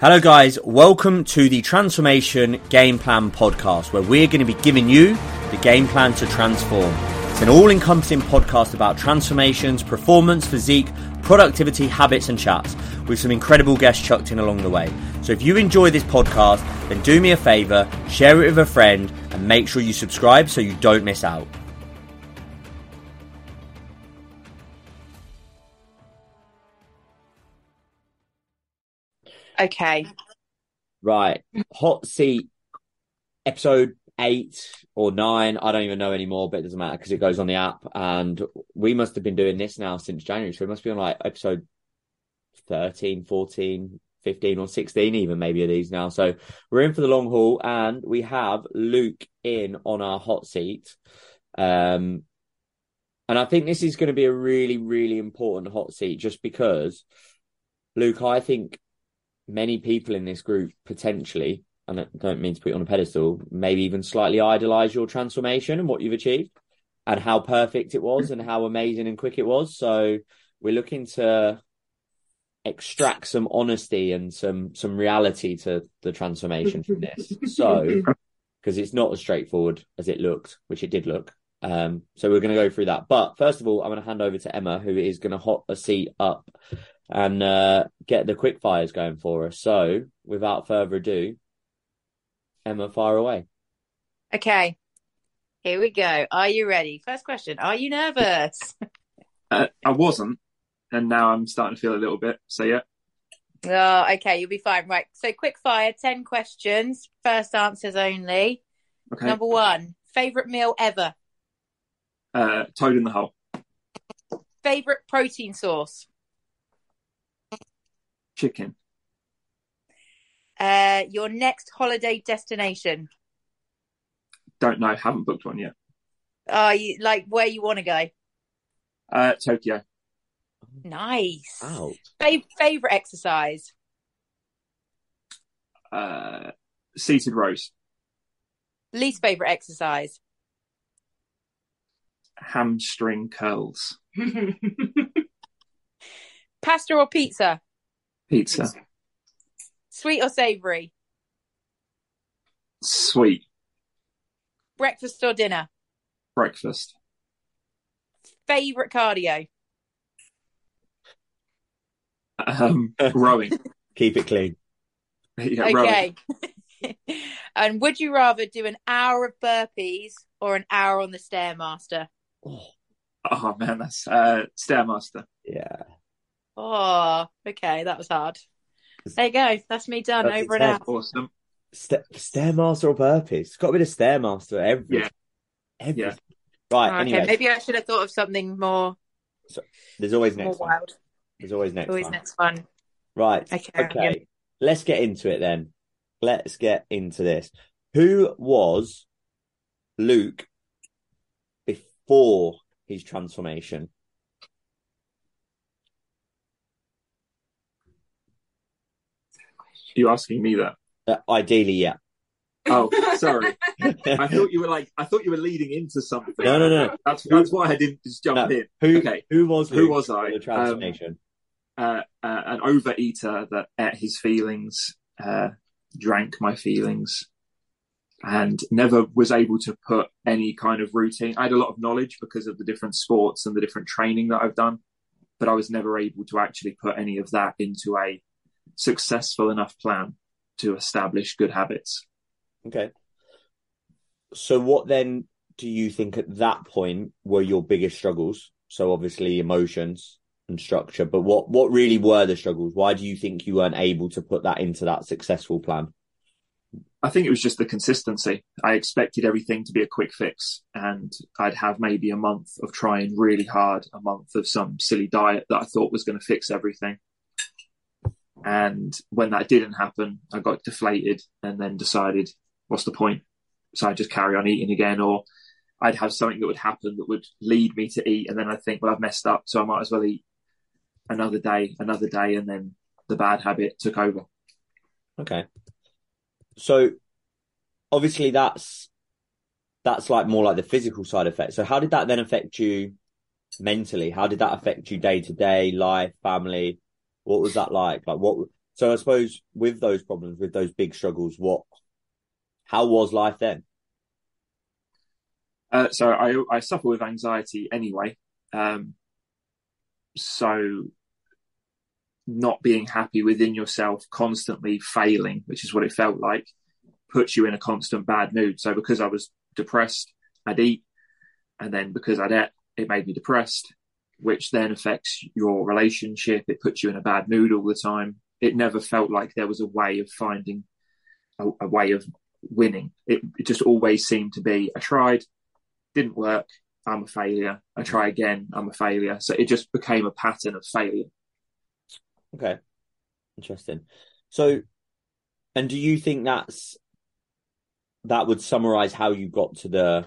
Hello, guys. Welcome to the Transformation Game Plan podcast, where we're going to be giving you the game plan to transform. It's an all encompassing podcast about transformations, performance, physique, productivity, habits, and chats, with some incredible guests chucked in along the way. So if you enjoy this podcast, then do me a favor, share it with a friend, and make sure you subscribe so you don't miss out. Okay. Right. Hot seat episode eight or nine. I don't even know anymore, but it doesn't matter because it goes on the app. And we must have been doing this now since January. So it must be on like episode 13, 14, 15 or 16 even maybe of these now. So we're in for the long haul and we have Luke in on our hot seat. Um, and I think this is going to be a really, really important hot seat just because Luke, I think many people in this group potentially, and I don't mean to put you on a pedestal, maybe even slightly idolize your transformation and what you've achieved and how perfect it was and how amazing and quick it was. So we're looking to extract some honesty and some some reality to the transformation from this. So because it's not as straightforward as it looked, which it did look. Um, so we're going to go through that. But first of all, I'm going to hand over to Emma, who is going to hot a seat up and uh, get the quick fires going for us. So, without further ado, Emma, fire away. Okay. Here we go. Are you ready? First question. Are you nervous? Uh, I wasn't, and now I'm starting to feel a little bit. So yeah, Oh, okay. You'll be fine. Right. So, quick fire 10 questions. First answers only. okay. Number one. Favorite meal ever? Uh, toad in the hole. Favorite protein source? Chicken. Uh, your next holiday destination? Don't know. Haven't booked one yet. Are you like where you want to go? Uh, Tokyo. Nice. Out. Fav- favorite exercise? Uh, seated rows. Least favorite exercise? Hamstring curls. Pasta or pizza? Pizza. Sweet or savory? Sweet. Breakfast or dinner? Breakfast. Favorite cardio? Um, rowing. Keep it clean. yeah. Okay. and would you rather do an hour of burpees or an hour on the stairmaster? Oh, Oh man, that's uh, stairmaster. yeah. Oh, okay, that was hard. There you go. That's me done. That's Over and intense. out. Awesome. Sta- Stairmaster or burpees? It's got to be the Stairmaster. Every, Yeah. every. Yeah. Right. Okay, anyway, maybe I should have thought of something more there's always more next one. wild. There's always next Always one. next one. Right. Okay. Okay. Let's get into it then. Let's get into this. Who was Luke before his transformation? You asking me that? Uh, ideally, yeah. Oh, sorry. I thought you were like. I thought you were leading into something. No, no, no. That's that's why I didn't just jump No. in. Who Okay. who was Who was I? The Um, transformation. uh, uh, an overeater that ate his feelings, uh, drank my feelings, and never was able to put any kind of routine. I had a lot of knowledge because of the different sports and the different training that I've done, but I was never able to actually put any of that into a successful enough plan to establish good habits. okay. So, what then do you think at that point were your biggest struggles? So, obviously, emotions and structure, but what what really were the struggles? Why do you think you weren't able to put that into that successful plan? I think it was just the consistency. I expected everything to be a quick fix, and I'd have maybe a month of trying really hard, a month of some silly diet that I thought was going to fix everything. And when that didn't happen, I got deflated and then decided, what's the point? So I'd just carry on eating again, or I'd have something that would happen that would lead me to eat. And then I'd think, well, I've messed up, so I might as well eat another day, another day. And then the bad habit took over. Okay. So obviously that's that's like more like the physical side effect. So how did that then affect you mentally? How did that affect you day to day life, family? What was that like? Like what So I suppose with those problems, with those big struggles, what, how was life then? Uh, so I I suffer with anxiety anyway. Um, so not being happy within yourself, constantly failing, which is what it felt like, puts you in a constant bad mood. So because I was depressed, I'd eat, and then because I'd eat, it made me depressed, which then affects your relationship. It puts you in a bad mood all the time. It never felt like there was a way of finding a, a way of winning. It, it just always seemed to be I tried, didn't work, I'm a failure. I try again, I'm a failure. So it just became a pattern of failure. Okay. Interesting. So, and do you think that's that would summarize how you got to the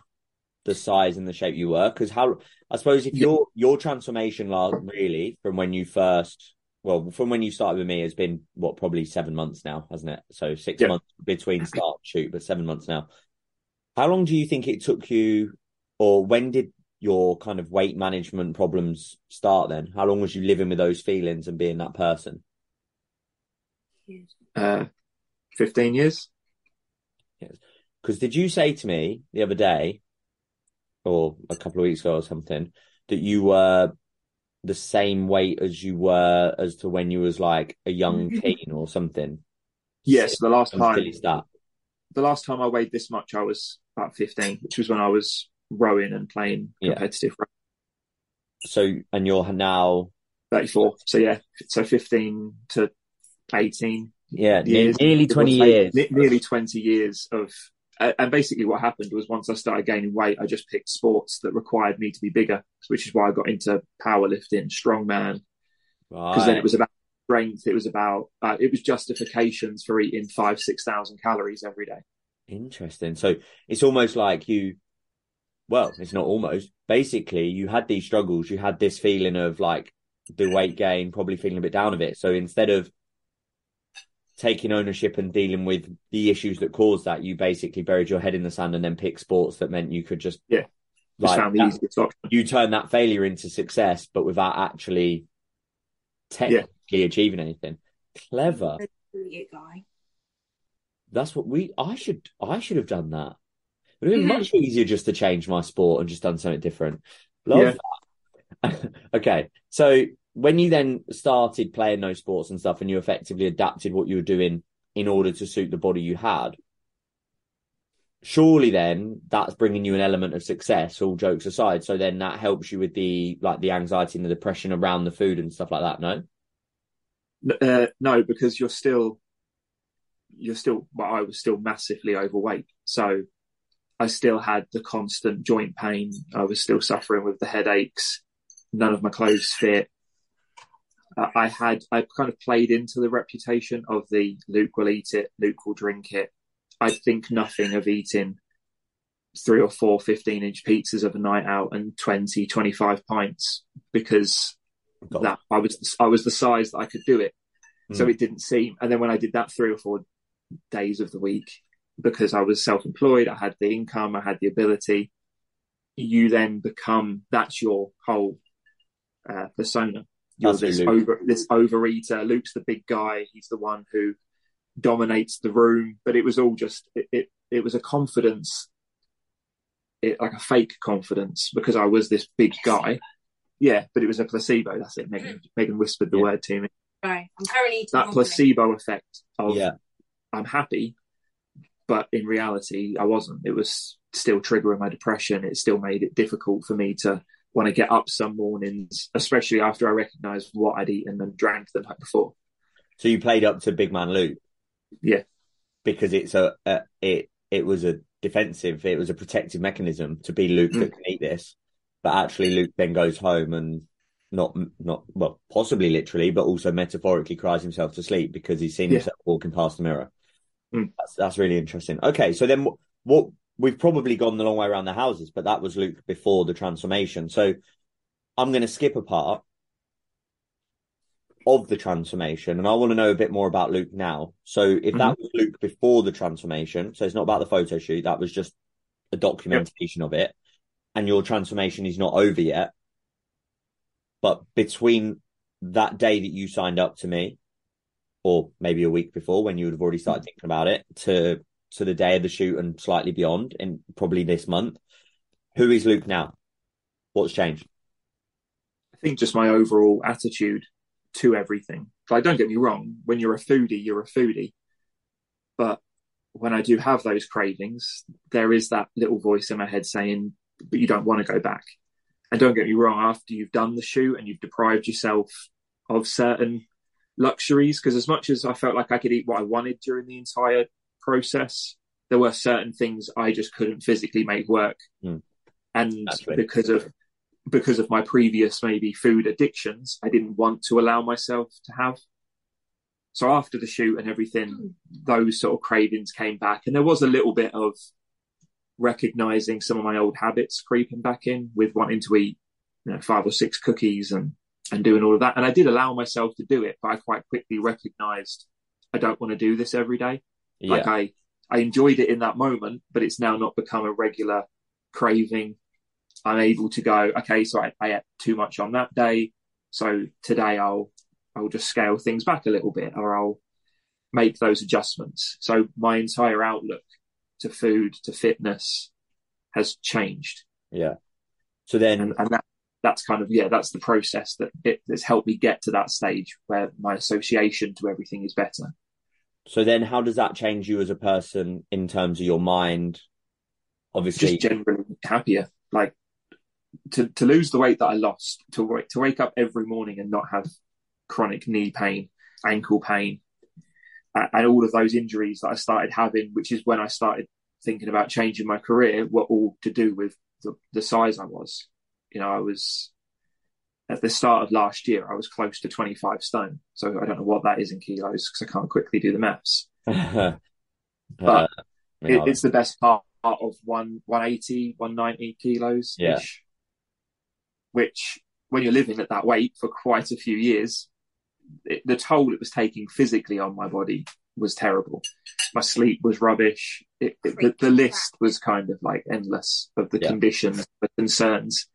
the size and the shape you were? Because how I suppose if Yeah. your your transformation last really from when you first well from when you started with me has been what probably seven months now, hasn't it? So six Yeah. months between start shoot, but seven months now. How long do you think it took you, or when did your kind of weight management problems start? Then how long was you living with those feelings and being that person? Uh, 15 years. Because did you say to me the other day, or a couple of weeks ago or something, that you were the same weight as you were as to when you was like a young mm-hmm. teen or something? Yes, the last time the last time I weighed this much, I was about 15, which was when I was rowing and playing Yeah. competitive rowing. So, and you're now, 34. So yeah, so 15 to 18 yeah, years. nearly 20 take. years. Ne- nearly 20 years of, and basically what happened was once I started gaining weight, I just picked sports that required me to be bigger, which is why I got into powerlifting, strongman, because then it was about strength. It was about, uh, it was justifications for eating five, 6,000 calories every day. Interesting. So it's almost like you, well, it's not almost. Basically, you had these struggles. You had this feeling of like the weight gain, probably feeling a bit down of it. So instead of taking ownership and dealing with the issues that caused that, you basically buried your head in the sand and then picked sports that meant you could just, Yeah. Just like, found the that- easiest option. you turn that failure into success, but without actually technically achieving anything. Clever. Brilliant guy. That's what we. I should. I should have done that. It would have been mm-hmm. much easier just to change my sport and just done something different. Love that. okay, so when you then started playing those sports and stuff, and you effectively adapted what you were doing in order to suit the body you had, surely then that's bringing you an element of success. All jokes aside, so then that helps you with the like the anxiety and the depression around the food and stuff like that. No. Uh, no, because you're still, you're still, well, I was still massively overweight. So I still had the constant joint pain. I was still suffering with the headaches. None of my clothes fit. Uh, I had, I kind of played into the reputation of the Luke will eat it, Luke will drink it. I think nothing of eating three or four 15 inch pizzas of a night out and 20, 25 pints because God. that I was I was the size that I could do it. So Mm. it didn't seem. And then when I did that three or four days of the week, because I was self-employed, I had the income, I had the ability. You then become that's your whole uh, persona. You're this Luke- over this overeater. Luke's the big guy. He's the one who dominates the room. But it was all just it. It, it was a confidence, it, like a fake confidence, because I was this big guy. Yeah, but it was a placebo. That's it. Megan, mm. Megan whispered the Yeah. word to me. Right. I'm currently eating That broccoli. placebo effect of Yeah. I'm happy, but in reality, I wasn't. It was still triggering my depression. It still made it difficult for me to want to get up some mornings, especially after I recognise what I'd eaten and drank the night before. So you played up to Big Man Luke. Yeah. because it's a, a it it was a defensive, it was a protective mechanism to be Luke that Mm. can eat this, but actually Luke then goes home and not not well possibly literally, but also metaphorically cries himself to sleep because he's seen Yeah. himself walking past the mirror. Mm. That's that's really interesting. Okay, so then what, what we've probably gone the long way around the houses, but that was Luke before the transformation. So I'm going to skip a part of the transformation, and I want to know a bit more about Luke now. So if that mm-hmm. was Luke before the transformation, so it's not about the photo shoot, that was just a documentation of it, and your transformation is not over yet. But between that day that you signed up to me or maybe a week before when you would have already started mm-hmm. thinking about it, to to the day of the shoot and slightly beyond, and probably this month. Who is Luke now? What's changed? I think just my overall attitude to everything. Like, don't get me wrong, when you're a foodie, you're a foodie. But when I do have those cravings, there is that little voice in my head saying, but you don't want to go back. And don't get me wrong, after you've done the shoot and you've deprived yourself of certain luxuries, because as much as I felt like I could eat what I wanted during the entire process, there were certain things I just couldn't physically make work. Mm. And Naturally. because of because of my previous maybe food addictions, I didn't want to allow myself to have. So after the shoot and everything, those sort of cravings came back, and there was a little bit of recognizing some of my old habits creeping back in with wanting to eat, you know, five or six cookies and and doing all of that. And I did allow myself to do it, but I quite quickly recognized I don't want to do this every day. Yeah, Like I, I enjoyed it in that moment, but it's now not become a regular craving. I'm able to go, okay, so I, I ate too much on that day. So today I'll, I'll just scale things back a little bit or I'll make those adjustments. So my entire outlook to food, to fitness has changed. yeah. So then, And, and that, that's kind of, yeah, that's the process that it, that's helped me get to that stage where my association to everything is better. So then, how does that change you as a person in terms of your mind? Obviously, just generally happier. Like to to lose the weight that I lost, to wake to wake up every morning and not have chronic knee pain, ankle pain, a- and all of those injuries that I started having, which is when I started thinking about changing my career, were all to do with the, the size I was. You know, I was at the start of last year, I was close to 25 stone. So I don't know what that is in kilos because I can't quickly do the maths. Uh, But yeah, it, it's the best part of one 180 190 kilos Yeah. which when you're living at that weight for quite a few years it, the toll it was taking physically on my body was terrible my sleep was rubbish it, it, the, the list was kind of like endless of the Yeah. conditions the concerns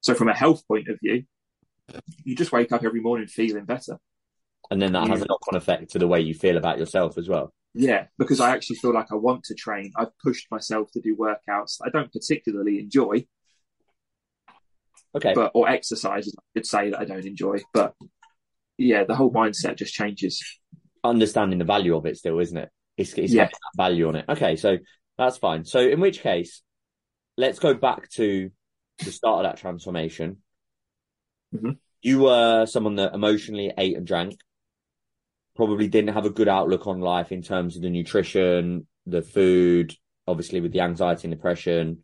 so from a health point of view you just wake up every morning feeling better and then that has a knock-on effect to the way you feel about yourself as well. Yeah, because I actually feel like I want to train. I've pushed myself to do workouts I don't particularly enjoy, Okay, but or exercises I could say that I don't enjoy. But yeah, the whole mindset just changes. understanding the value of it still, isn't it? It's, it's Yeah. that value on it. Okay, so that's fine. So in which case, let's go back to the start of that transformation. Mhm. You were someone that emotionally ate and drank, probably didn't have a good outlook on life in terms of the nutrition, the food, obviously with the anxiety and depression,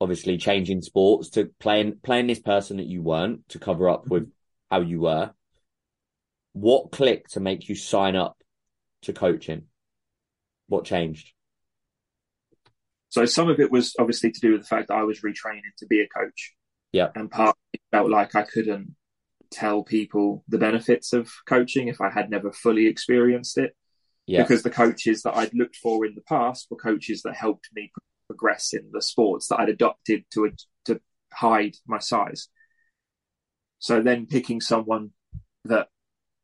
obviously changing sports to playing playing this person that you weren't to cover up with how you were. What clicked to make you sign up to coaching? What changed? So some of it was obviously to do with the fact that I was retraining to be a coach. Yeah. And part felt like I couldn't tell people the benefits of coaching if I had never fully experienced it. Yeah, because the coaches that I'd looked for in the past were coaches that helped me progress in the sports that I'd adopted to to hide my size. So then picking someone that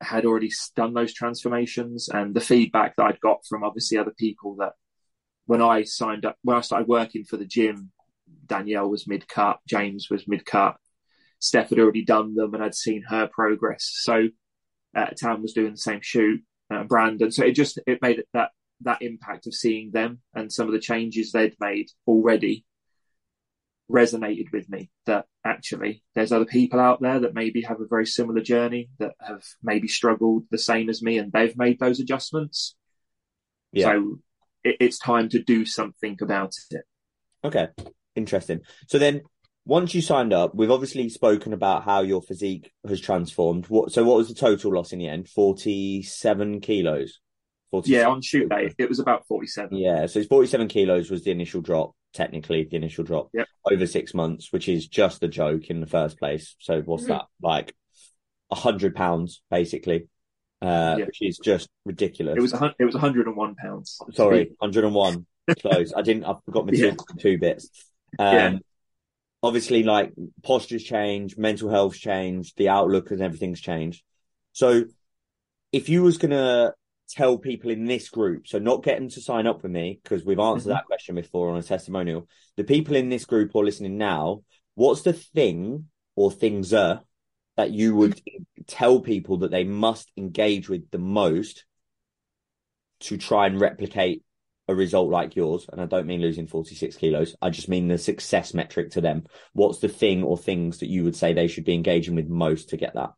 had already done those transformations and the feedback that I'd got from obviously other people that when I signed up, when I started working for the gym, Danielle was mid cut, James was mid cut, Steph had already done them and I'd seen her progress. So uh, Tam was doing the same shoot uh, Brandon. So it just it made it that that impact of seeing them and some of the changes they'd made already resonated with me. That actually there's other people out there that maybe have a very similar journey that have maybe struggled the same as me and they've made those adjustments. Yeah. So it, it's time to do something about it. Okay, interesting. So then, once you signed up, we've obviously spoken about how your physique has transformed. What? So, what was the total loss in the end? Forty-seven kilos. 47 Yeah, on shoot day it was about forty seven. Yeah, so it's forty-seven kilos was the initial drop. Technically, the initial drop Yep. over six months, which is just a joke in the first place. So, what's Mhm. that like? A hundred pounds, basically, uh, Yeah. which is just ridiculous. It was a it was one hundred and one pounds. Sorry, 101. Close. I didn't, I forgot my Yeah. two, two bits. Um, Yeah. Obviously, like posture's change, mental health's changed, the outlook and everything's changed. So, if you was gonna tell people in this group, so not get them to sign up with me because we've answered Mhm. that question before on a testimonial. The people in this group or listening now, what's the thing or things are that you would tell people that they must engage with the most to try and replicate a result like yours? And I don't mean losing 46 kilos. I just mean the success metric to them. What's the thing or things that you would say they should be engaging with most to get that?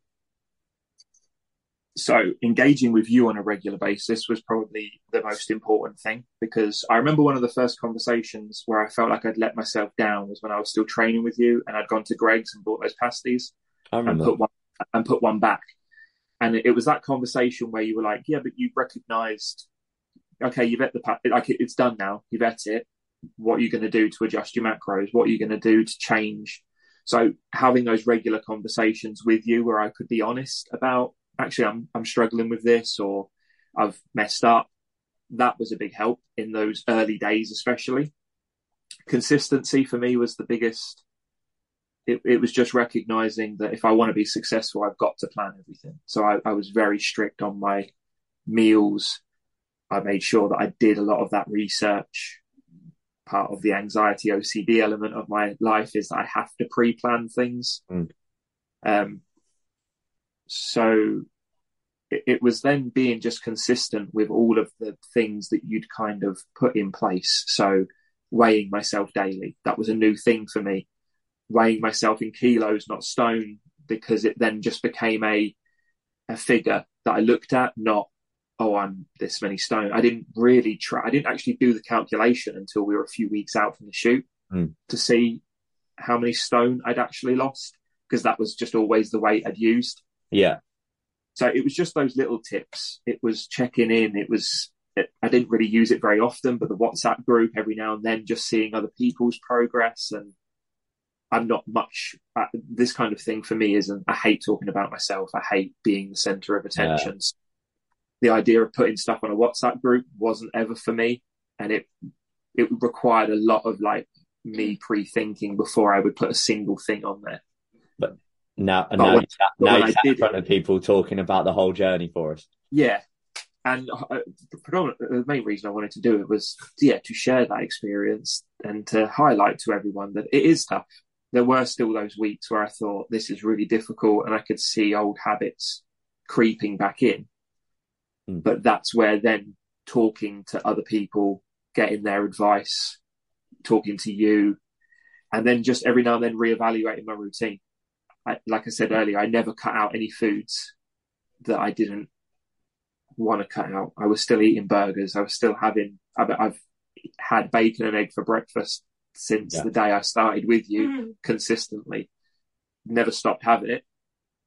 so engaging with you on a regular basis was probably the most important thing because I remember one of the first conversations where I felt like I'd let myself down was when I was still training with you and I'd gone to Greggs and bought those pasties and put one and put one back. And it was that conversation where you were like, yeah, but you recognised, okay, you've ate the like it's done now. You've ate it. What are you going to do to adjust your macros? What are you going to do to change? So having those regular conversations with you where I could be honest about actually I'm I'm struggling with this or I've messed up. That was a big help in those early days, especially. Consistency for me was the biggest. It, it was just recognizing that if I want to be successful, I've got to plan everything. So I, I was very strict on my meals. I made sure that I did a lot of that research. Part of the anxiety OCD element of my life is that I have to pre-plan things. Mm. Um, so it, it was then being just consistent with all of the things that you'd kind of put in place. So weighing myself daily, that was a new thing for me. Weighing myself in kilos, not stone, because it then just became a a figure that I looked at, not oh I'm this many stone. I didn't really try. I didn't actually do the calculation until we were a few weeks out from the shoot Mm. to see how many stone I'd actually lost because that was just always the weight I'd used. Yeah. So it was just those little tips. It was checking in. It was, it, I didn't really use it very often, but the WhatsApp group every now and then, just seeing other people's progress. And I'm not much, uh, this kind of thing for me isn't, I hate talking about myself. I hate being the center of attention. The idea of putting stuff on a WhatsApp group wasn't ever for me. And it, it required a lot of like me pre-thinking before I would put a single thing on there. Now, But now, when- but now you I sat in front of people talking about the whole journey for us. Yeah. And uh, the main reason I wanted to do it was, yeah, to share that experience and to highlight to everyone that it is tough. There were still those weeks where I thought this is really difficult and I could see old habits creeping back in. Mm. But that's where then talking to other people, getting their advice, talking to you, and then just every now and then reevaluating my routine. I, like I said earlier, I never cut out any foods that I didn't want to cut out. I was still eating burgers. I was still having. I've, I've had bacon and egg for breakfast since Yeah. the day I started with you Mm. consistently. Never stopped having it,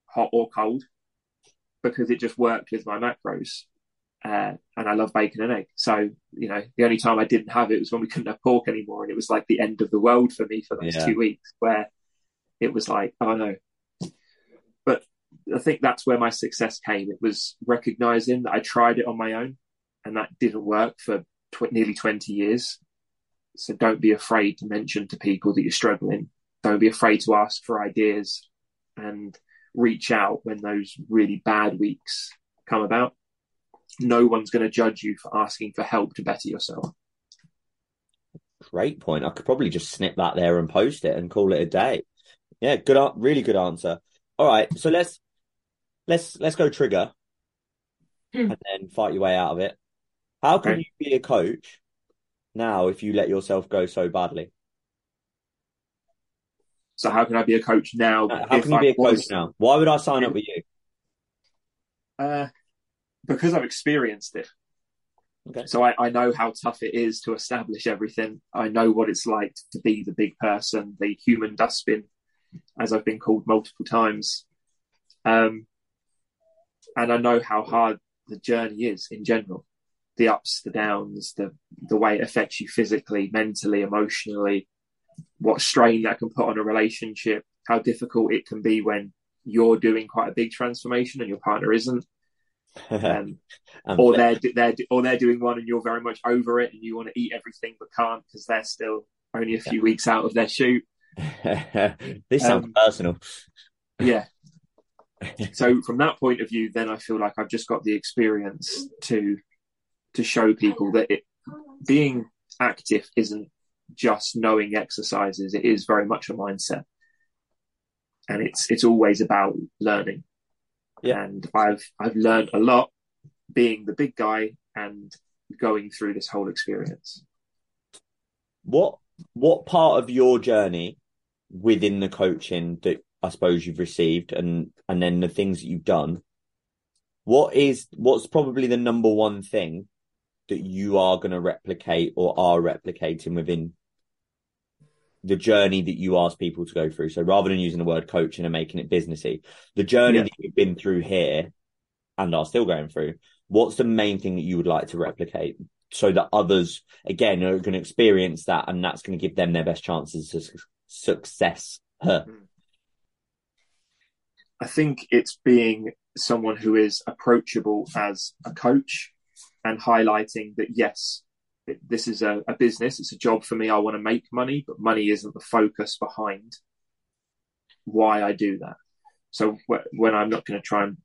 hot or cold, because it just worked with my macros. Uh, and I love bacon and egg. So, you know, the only time I didn't have it was when we couldn't have pork anymore. And it was like the end of the world for me for those Yeah. two weeks where it was like, oh no. But I think that's where my success came. It was recognizing that I tried it on my own and that didn't work for tw- nearly 20 years. So don't be afraid to mention to people that you're struggling. Don't be afraid to ask for ideas and reach out when those really bad weeks come about. No one's going to judge you for asking for help to better yourself. Great point. I could probably just snip that there and post it and call it a day. Yeah, good, really good answer. All right, so let's let's let's go trigger Hmm. and then fight your way out of it. How can Okay. you be a coach now if you let yourself go so badly? So how can I be a coach now? How can you I be a coach was- now? Why would I sign up with you? Uh, because I've experienced it. Okay. So I, I know how tough it is to establish everything. I know what it's like to be the big person, the human dustbin, as I've been called multiple times. Um, and I know how hard the journey is in general. The ups, the downs, the the way it affects you physically, mentally, emotionally, what strain that can put on a relationship, how difficult it can be when you're doing quite a big transformation and your partner isn't um, or they're they're or they're doing one and you're very much over it and you want to eat everything but can't because they're still only a few weeks out of their shoot. this sounds Um, personal. Yeah. so from that point of view, then I feel like I've just got the experience to to show people that it, being active isn't just knowing exercises; it is very much a mindset, and it's it's always about learning. Yeah. And I've I've learned a lot being the big guy and going through this whole experience. What what part of your journey within the coaching that I suppose you've received and and then the things that you've done, what is what's probably the number one thing that you are going to replicate or are replicating within the journey that you ask people to go through. So rather than using the word coaching and making it businessy, the journey Yeah. that you've been through here and are still going through, what's the main thing that you would like to replicate so that others again are going to experience that and that's going to give them their best chances of su- success? Huh. Hmm. I think it's being someone who is approachable as a coach and highlighting that yes, this is a, a business, it's a job for me. I want to make money, but money isn't the focus behind why I do that. So wh- when I'm not going to try and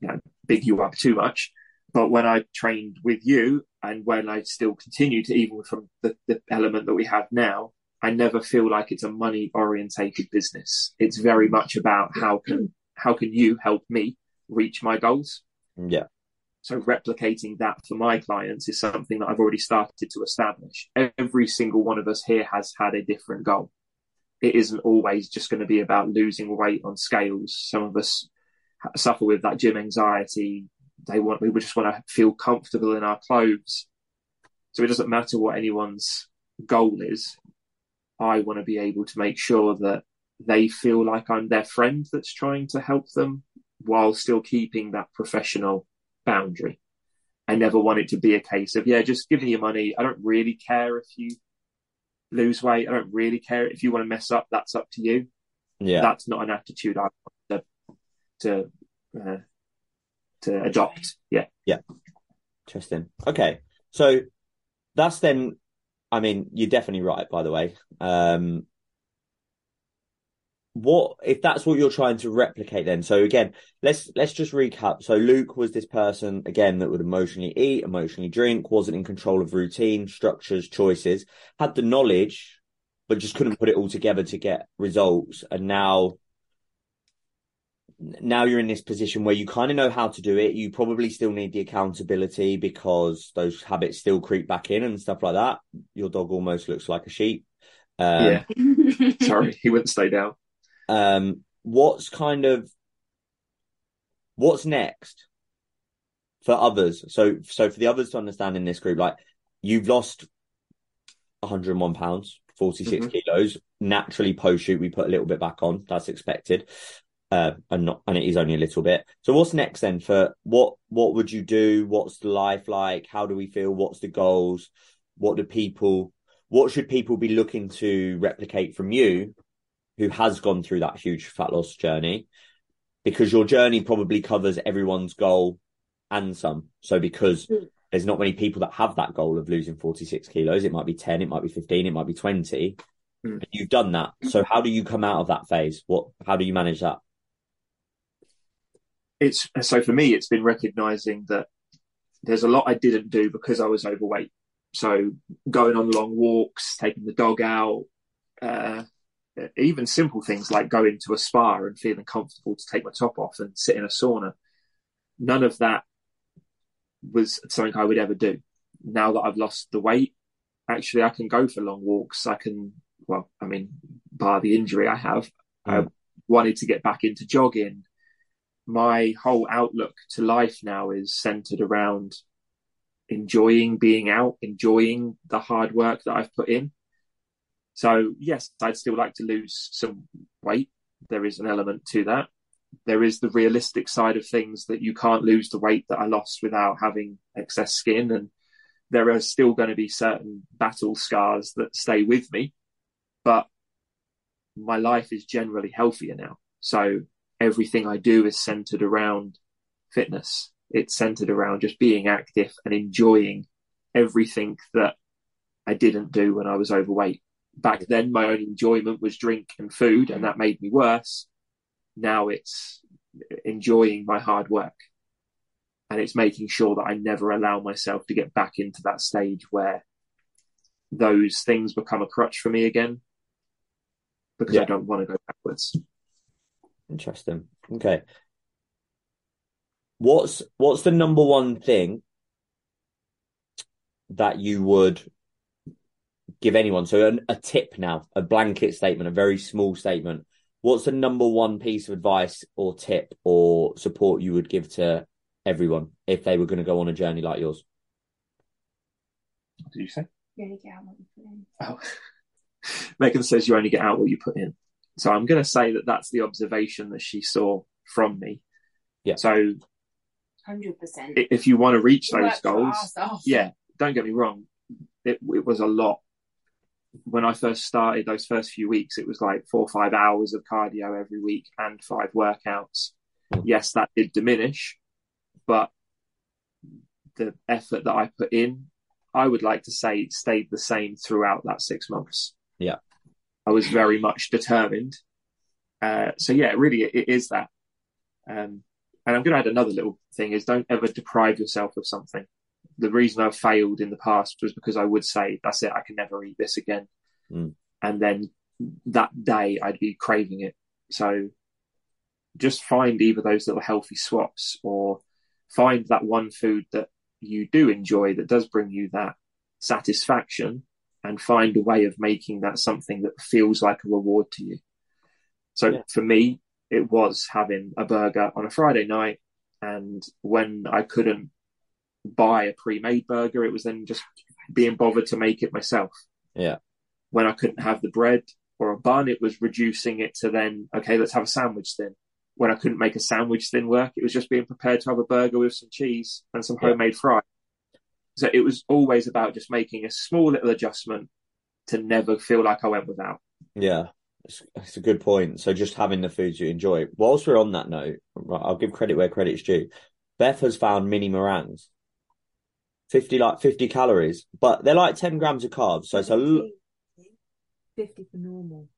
you know, big you up too much, but when I trained with you and when I still continue to, even from the, the element that we have now, I never feel like it's a money orientated business. It's very much about how can how can you help me reach my goals. Yeah. So replicating that for my clients is something that I've already started to establish. Every single one of us here has had a different goal. It isn't always just going to be about losing weight on scales. Some of us suffer with that gym anxiety. They want, we just want to feel comfortable in our clothes. So it doesn't matter what anyone's goal is. I want to be able to make sure that they feel like I'm their friend that's trying to help them while still keeping that professional boundary. I never want it to be a case of, yeah, just give me your money. I don't really care if you lose weight. I don't really care if you want to mess up. That's up to you. Yeah. That's not an attitude I want to to uh, to adopt. Yeah. Yeah. Interesting. Okay. So that's then, I mean, you're definitely right, by the way. Um, what if that's what you're trying to replicate then? So again, let's let's just recap. So Luke was this person again that would emotionally eat, emotionally drink, wasn't in control of routine, structures, choices, had the knowledge, but just couldn't put it all together to get results. And now now you're in this position where you kind of know how to do it. You probably still need the accountability because those habits still creep back in and stuff like that. Your dog almost looks like a sheep. Um, yeah. Sorry, he wouldn't stay down. Um, what's kind of what's next for others? So, so for the others to understand in this group, like you've lost 101 pounds, 46 Mhm. kilos. Naturally, post shoot, we put a little bit back on. That's expected. Uh, and not, and it is only a little bit. So what's next then for what, what would you do? What's the life like? How do we feel? What's the goals? What do people, what should people be looking to replicate from you who has gone through that huge fat loss journey? Because your journey probably covers everyone's goal and some. So because Mm. there's not many people that have that goal of losing 46 kilos, it might be 10, it might be 15, it might be 20. Mm. And you've done that. So how do you come out of that phase? What, how do you manage that? It's so for me, it's been recognizing that there's a lot I didn't do because I was overweight. So going on long walks, taking the dog out, uh, even simple things like going to a spa and feeling comfortable to take my top off and sit in a sauna. None of that was something I would ever do. Now that I've lost the weight, actually I can go for long walks. I can, well, I mean, bar the injury I have, I Mm. wanted to get back into jogging. My whole outlook to life now is centered around enjoying being out, enjoying the hard work that I've put in. So yes, I'd still like to lose some weight. There is an element to that. There is the realistic side of things that you can't lose the weight that I lost without having excess skin. And there are still going to be certain battle scars that stay with me, but my life is generally healthier now. So everything I do is centered around fitness. It's centered around just being active and enjoying everything that I didn't do when I was overweight. Back then, my only enjoyment was drink and food, and that made me worse. Now it's enjoying my hard work. And it's making sure that I never allow myself to get back into that stage where those things become a crutch for me again because Yeah. I don't want to go backwards. Interesting. Okay. What's what's the number one thing that you would give anyone? So an, a tip now, a blanket statement, a very small statement. What's the number one piece of advice or tip or support you would give to everyone if they were going to go on a journey like yours? What did you say? You only get out what you put in. Oh. Megan says you only get out what you put in. So I'm going to say that that's the observation that she saw from me. Yeah. So Hundred percent. if you want to reach those goals, goals, yeah, don't get me wrong. It, it was a lot. When I first started, those first few weeks, it was like four or five hours of cardio every week and five workouts. Mm. Yes, that did diminish, but the effort that I put in, I would like to say stayed the same throughout that six months. Yeah. I was very much determined. Uh, so yeah, really, it, it is that. Um, and I'm going to add another little thing is don't ever deprive yourself of something. The reason I've failed in the past was because I would say, that's it, I can never eat this again. Mm. And then that day I'd be craving it. So just find either those little healthy swaps or find that one food that you do enjoy that does bring you that satisfaction and find a way of making that something that feels like a reward to you. So Yeah. for me, it was having a burger on a Friday night. And when I couldn't buy a pre made burger, it was then just being bothered to make it myself. Yeah. When I couldn't have the bread or a bun, it was reducing it to then, okay, let's have a sandwich then. When I couldn't make a sandwich then work, it was just being prepared to have a burger with some cheese and some Yeah. homemade fries. So it was always about just making a small little adjustment to never feel like I went without. Yeah, it's, it's a good point. So just having the foods you enjoy. Whilst we're on that note, I'll give credit where credit's due. Beth has found mini meringues, fifty like fifty calories, but they're like ten grams of carbs. So it's a l- 50 for normal.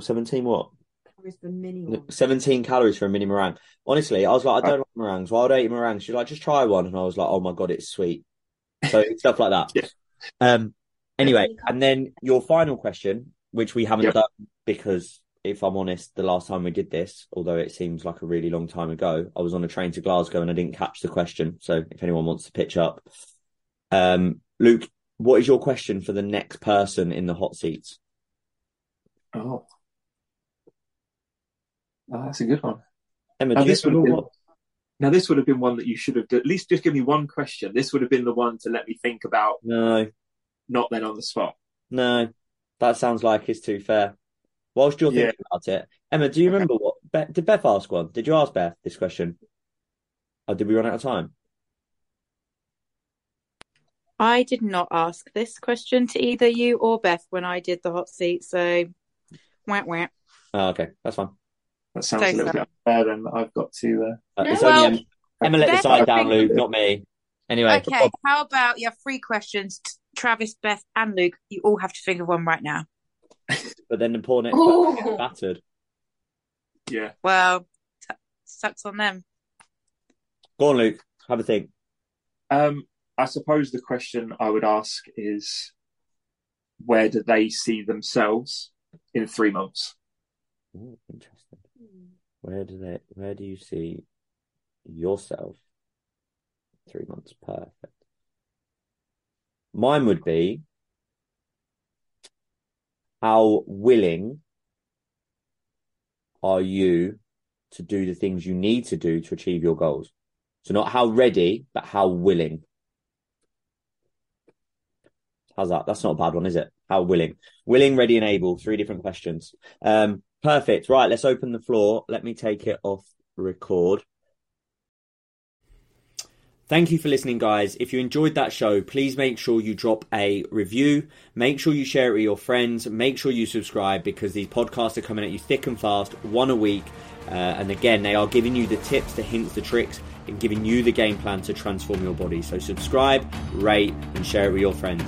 seventeen what? Calories for mini one. 17 calories for a mini meringue. Honestly, I was like, I don't like meringues. Why would I eat meringues? She's like, just try one. And I was like, oh my God, it's sweet. So stuff like that. Yeah. Um, anyway, and then your final question, which we haven't Yep. done because if I'm honest, the last time we did this, although it seems like a really long time ago, I was on a train to Glasgow and I didn't catch the question. So if anyone wants to pitch up, um, Luke, what is your question for the next person in the hot seats? Oh. Oh, that's a good one. Emma, Now this, would have been, what? now, this would have been one that you should have at least just give me one question. This would have been the one to let me think about, No, not then on the spot. No, that sounds like it's too fair. Whilst you're Yeah. thinking about it, Emma, do you Okay. remember what Beth, did Beth ask one? Did you ask Beth this question? Or did we run out of time? I did not ask this question to either you or Beth when I did the hot seat, so wah wah. Oh, okay, that's fine. That sounds So a little sad. bit unfair, and I've got to. Uh, No, it's well, only Em- Emma let the Beth, side down, think- Luke, not me. Anyway, Okay, how about your three questions, T- Travis, Beth, and Luke? You all have to think of one right now. but then the poor next Ooh. battered. Uh, yeah. Well, t- sucks on them. Go on, Luke. Have a think. Um, I suppose the question I would ask is, where do they see themselves in three months? Ooh, interesting. Where do they? Where do you see yourself? Three months, perfect. Mine would be how willing are you to do the things you need to do to achieve your goals? So not how ready, but how willing. How's that? That's not a bad one, is it? How willing? Willing, ready, and able. Three different questions. Um, perfect. Right, let's open the floor. Let me take it off record. Thank you for listening, guys. If you enjoyed that show, please make sure you drop a review. Make sure you share it with your friends. Make sure you subscribe because these podcasts are coming at you thick and fast, one a week. Uh, and again, they are giving you the tips, the hints, the tricks, and giving you the game plan to transform your body. So subscribe, rate, and share it with your friends.